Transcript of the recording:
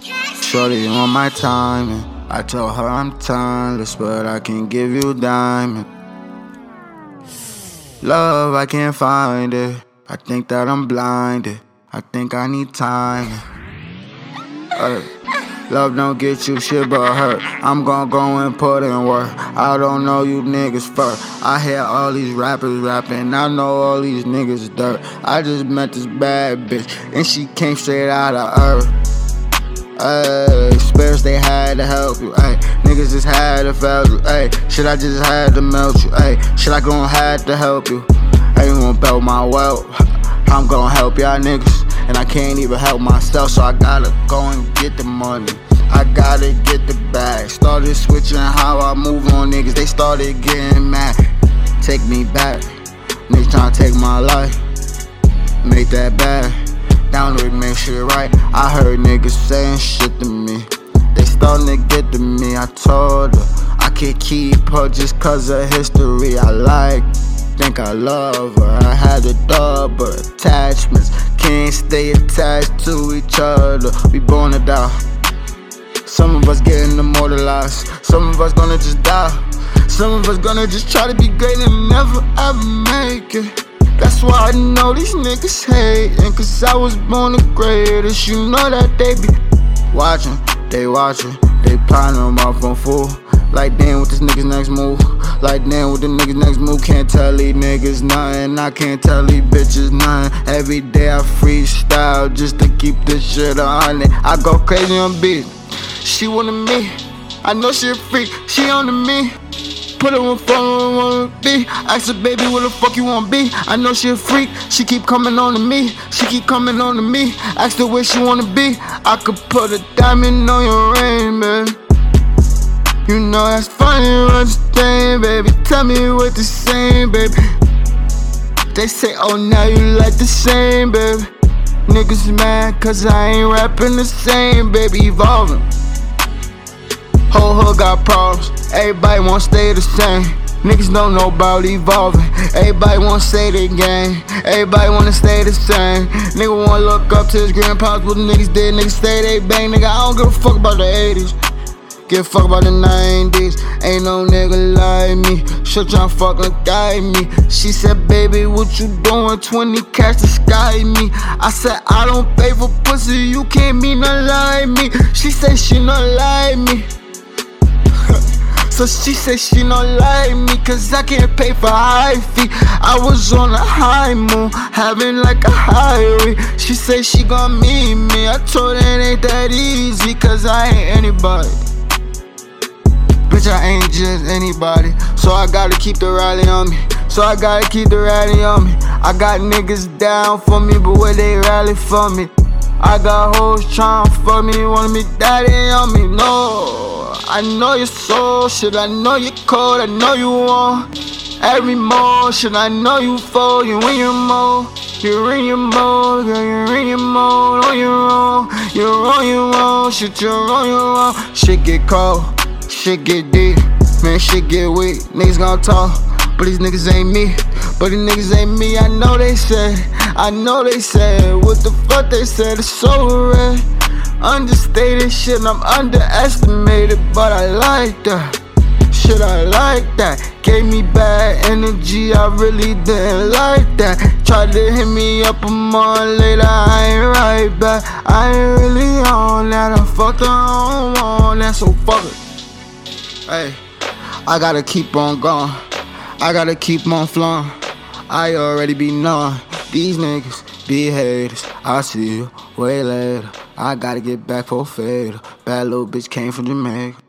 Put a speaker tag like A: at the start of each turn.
A: Shorty on my timing. I told her I'm timeless, but I can give you diamond. Love, I can't find it. I think that I'm blinded. I think I need time. Uh, love don't get you shit but hurt. I'm gon' go and put in work. I don't know you niggas first. I hear all these rappers rapping. I know all these niggas dirt. I just met this bad bitch and she came straight out of earth. Ayy, spirits they had to help you. Ayy, niggas just had to fail you. Ayy, shit I just had to melt you. Ayy, shit I gon' have to help you. I ain't gonna belt my wealth. I'm gonna help y'all niggas, and I can't even help myself, so I gotta go and get the money. I gotta get the bag. Started switching how I move on niggas. They started getting mad. Take me back. Niggas tryna take my life. Make that bad down to make shit right. I heard niggas saying shit to me. They starting to get to me. I told her I can't keep her just cause of history. I like, think I love her. I had a double attachments. Can't stay attached to each other. We born to die. Some of us getting immortalized. Some of us gonna just die. Some of us gonna just try to be great and never ever make it. That's why I know these niggas hating, cause I was born the greatest. You know that they be watching, they watching, they plotting them off on full. Like damn, what this niggas next move? Like damn, what the niggas next move? Can't tell these niggas nothing. I can't tell these bitches nothing. Every day I freestyle just to keep this shit on it. I go crazy on beat. She wanted me. I know she a freak. She on to me. Put her on phone, wanna be. Ask her, baby, what the fuck you wanna be? I know she a freak. She keep coming on to me. She keep coming on to me. Ask her where she wanna be. I could put a diamond on your ring, man. You know that's funny, understand, baby. Tell me what the same, baby. They say, oh, now you like the same, baby. Niggas mad cause I ain't rapping the same, baby. Evolving. Whole hood got problems. Everybody wanna stay the same. Niggas don't know about evolving. Everybody wanna stay the game. Everybody wanna stay the same. Nigga wanna look up to his grandpas, but the niggas dead. Niggas stay they bang. Nigga, I don't give a fuck about the 80s. Give a fuck about the 90s. Ain't no nigga like me. She'll try fucking guide me. She said, baby, what you doing? 20 cash to sky me. I said, I don't pay for pussy. You can't mean nothing like me. She said, she not like me. So she said she don't like me cause I can't pay for high fee. I was on a high moon, having like a high She said she gon' meet me. I told her it ain't that easy cause I ain't anybody. Bitch, I ain't just anybody. So I gotta keep the rally on me. So I gotta keep the rally on me. I got niggas down for me, but where they rally for me? I got hoes trying for me, want me daddy on me, no. I know you're so shit, I know you're cold, I know you want every motion, I know you fall, you in your mode, you're in your mode, girl, you're in your mode, on your own, you're on your own, shit, you're on your own, shit get cold, shit get deep, man, shit get weak, niggas gon' talk, but these niggas ain't me, but these niggas ain't me, I know they said, I know they said, what the fuck they said, it's so red. Understated shit, I'm underestimated, but I like that. Shit, I like that. Gave me bad energy, I really didn't like that. Tried to hit me up a month later, I ain't right back. I ain't really on that, I fucked on on that, so fuck it. Hey, I gotta keep on going. I gotta keep on flowing. I already be knowing these niggas be haters. I see you way later. I gotta get back for a fade. Bad little bitch came from Jamaica.